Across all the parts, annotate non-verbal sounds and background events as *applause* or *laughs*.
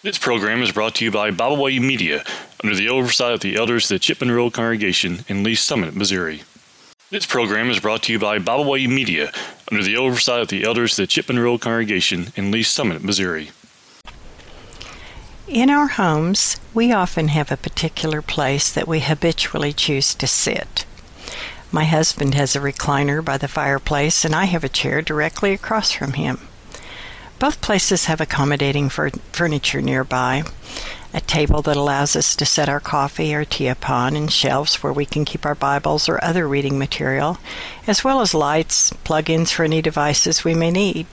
This program is brought to you by Byway Media under the oversight of the elders of the Chipman Road Congregation in Lee's Summit, Missouri. This program is brought to you by Byway Media under the oversight of the elders of the Chipman Road Congregation in Lee's Summit, Missouri. In our homes, we often have a particular place that we habitually choose to sit. My husband has a recliner by the fireplace, and I have a chair directly across from him. Both places have accommodating furniture nearby a table that allows us to set our coffee or tea upon, and shelves where we can keep our Bibles or other reading material, as well as lights, plug ins for any devices we may need.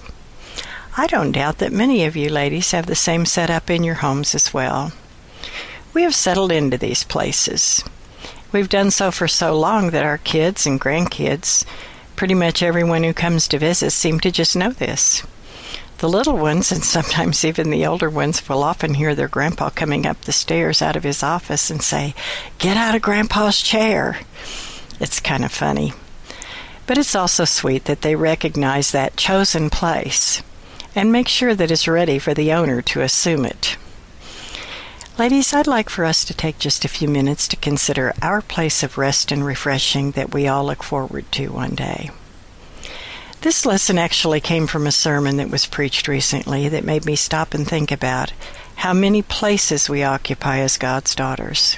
I don't doubt that many of you ladies have the same setup in your homes as well. We have settled into these places. We've done so for so long that our kids and grandkids, pretty much everyone who comes to visit, seem to just know this. The little ones, and sometimes even the older ones, will often hear their grandpa coming up the stairs out of his office and say, Get out of grandpa's chair. It's kind of funny. But it's also sweet that they recognize that chosen place and make sure that it's ready for the owner to assume it. Ladies, I'd like for us to take just a few minutes to consider our place of rest and refreshing that we all look forward to one day. This lesson actually came from a sermon that was preached recently that made me stop and think about how many places we occupy as God's daughters.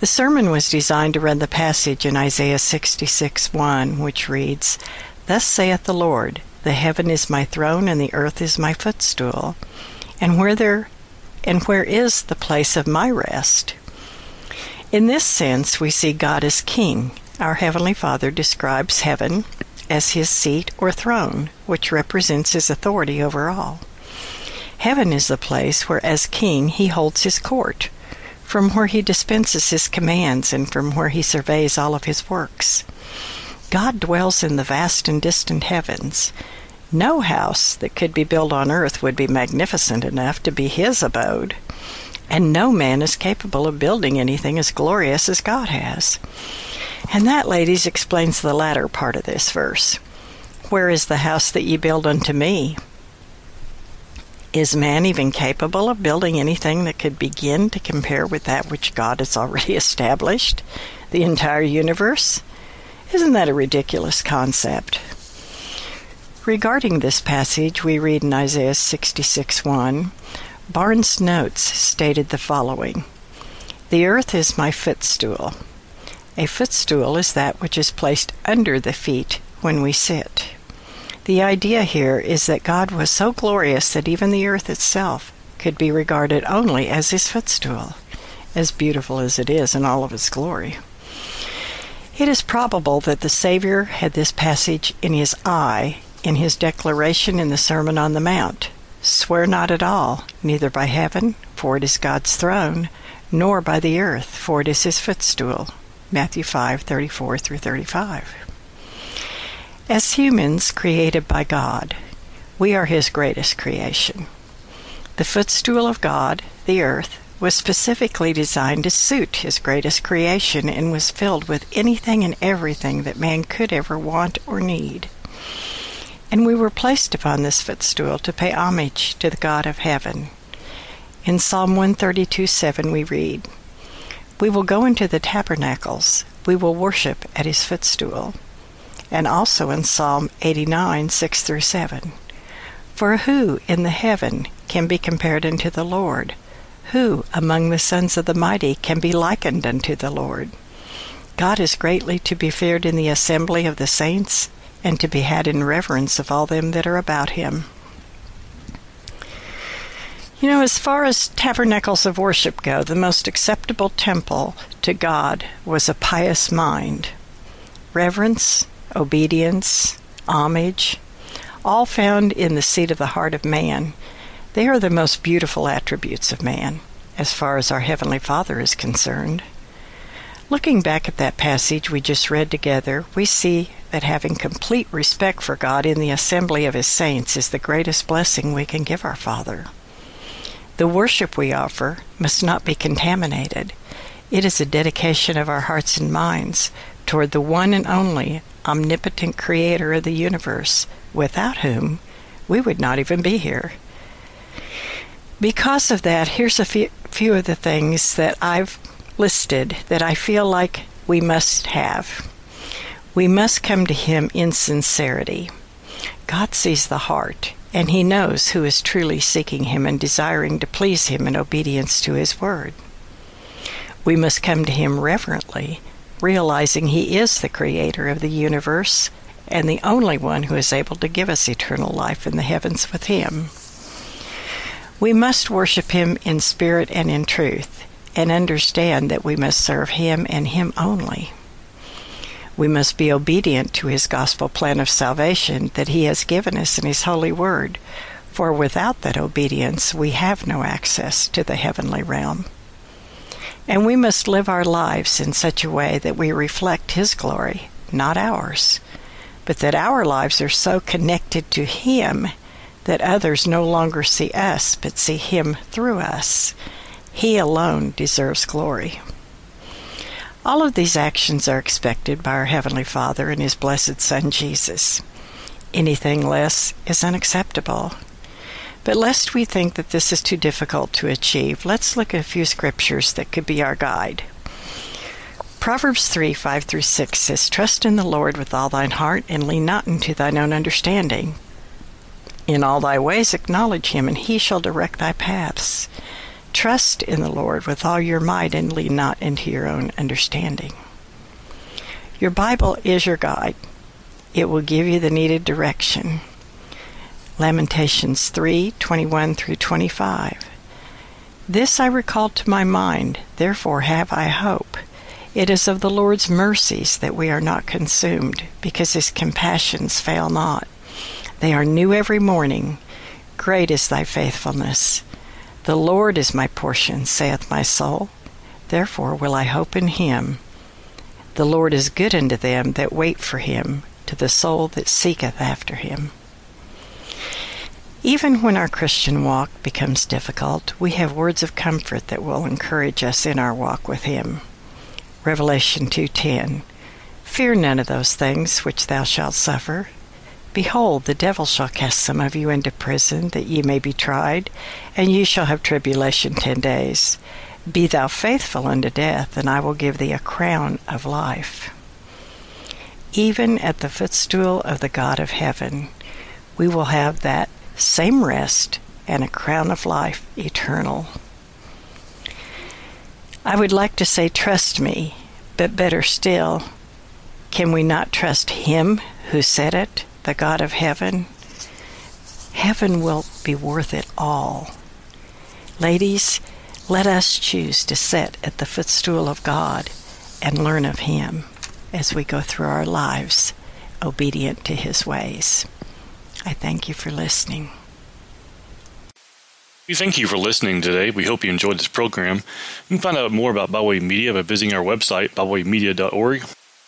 The sermon was designed to read the passage in Isaiah 66 1, which reads, Thus saith the Lord, the heaven is my throne and the earth is my footstool. And where there and where is the place of my rest? In this sense, we see God as king. Our heavenly Father describes heaven as his seat or throne, which represents his authority over all. Heaven is the place where, as king, he holds his court, from where he dispenses his commands, and from where he surveys all of his works. God dwells in the vast and distant heavens. No house that could be built on earth would be magnificent enough to be his abode, and no man is capable of building anything as glorious as God has. And that, ladies, explains the latter part of this verse. Where is the house that ye build unto me? Is man even capable of building anything that could begin to compare with that which God has already *laughs* established? The entire universe? Isn't that a ridiculous concept? Regarding this passage, we read in Isaiah 66 1, Barnes' Notes stated the following The earth is my footstool. A footstool is that which is placed under the feet when we sit. The idea here is that God was so glorious that even the earth itself could be regarded only as his footstool, as beautiful as it is in all of its glory. It is probable that the Savior had this passage in his eye in his declaration in the Sermon on the Mount Swear not at all, neither by heaven, for it is God's throne, nor by the earth, for it is his footstool. Matthew 5:34 through 35. As humans created by God, we are his greatest creation. The footstool of God, the earth, was specifically designed to suit his greatest creation and was filled with anything and everything that man could ever want or need. And we were placed upon this footstool to pay homage to the God of heaven. In Psalm 132 7, we read, We will go into the tabernacles, we will worship at his footstool. And also in Psalm 89 6 through 7, For who in the heaven can be compared unto the Lord? Who among the sons of the mighty can be likened unto the Lord? God is greatly to be feared in the assembly of the saints and to be had in reverence of all them that are about him. You know, as far as tabernacles of worship go, the most acceptable temple to God was a pious mind. Reverence, obedience, homage, all found in the seat of the heart of man. They are the most beautiful attributes of man, as far as our Heavenly Father is concerned. Looking back at that passage we just read together, we see that having complete respect for God in the assembly of His saints is the greatest blessing we can give our Father. The worship we offer must not be contaminated. It is a dedication of our hearts and minds toward the one and only omnipotent Creator of the universe, without whom we would not even be here. Because of that, here's a few, of the things that I've listed that I feel like we must have. We must come to Him in sincerity. God sees the heart, and He knows who is truly seeking Him and desiring to please Him in obedience to His word. We must come to Him reverently, realizing He is the Creator of the universe and the only one who is able to give us eternal life in the heavens with Him. We must worship Him in spirit and in truth, and understand that we must serve Him and Him only. We must be obedient to His gospel plan of salvation that He has given us in His holy word, for without that obedience we have no access to the heavenly realm. And we must live our lives in such a way that we reflect His glory, not ours, but that our lives are so connected to Him that others no longer see us but see Him through us. He alone deserves glory. All of these actions are expected by our Heavenly Father and His blessed Son Jesus. Anything less is unacceptable. But lest we think that this is too difficult to achieve, let's look at a few scriptures that could be our guide. Proverbs 3 5 through 6 says, Trust in the Lord with all thine heart, and lean not into thine own understanding. In all thy ways acknowledge him, and he shall direct thy paths. Trust in the Lord with all your might, and lean not into your own understanding. Your Bible is your guide, it will give you the needed direction. Lamentations 3:21 through 25. This I recall to my mind, therefore have I hope. It is of the Lord's mercies that we are not consumed, because his compassions fail not. They are new every morning. Great is thy faithfulness. The Lord is my portion, saith my soul. Therefore will I hope in him. The Lord is good unto them that wait for him, to the soul that seeketh after him. Even when our Christian walk becomes difficult, we have words of comfort that will encourage us in our walk with him. Revelation 2:10 Fear none of those things which thou shalt suffer. Behold, the devil shall cast some of you into prison, that ye may be tried, and ye shall have tribulation ten days. Be thou faithful unto death, and I will give thee a crown of life. Even at the footstool of the God of heaven, we will have that same rest and a crown of life eternal. I would like to say, trust me, but better still, can we not trust Him who said it? The God of heaven, heaven will be worth it all. Ladies, let us choose to sit at the footstool of God and learn of Him as we go through our lives obedient to His ways. I thank you for listening. We thank you for listening today. We hope you enjoyed this program. You can find out more about Byway Media by visiting our website, bywaymedia.org.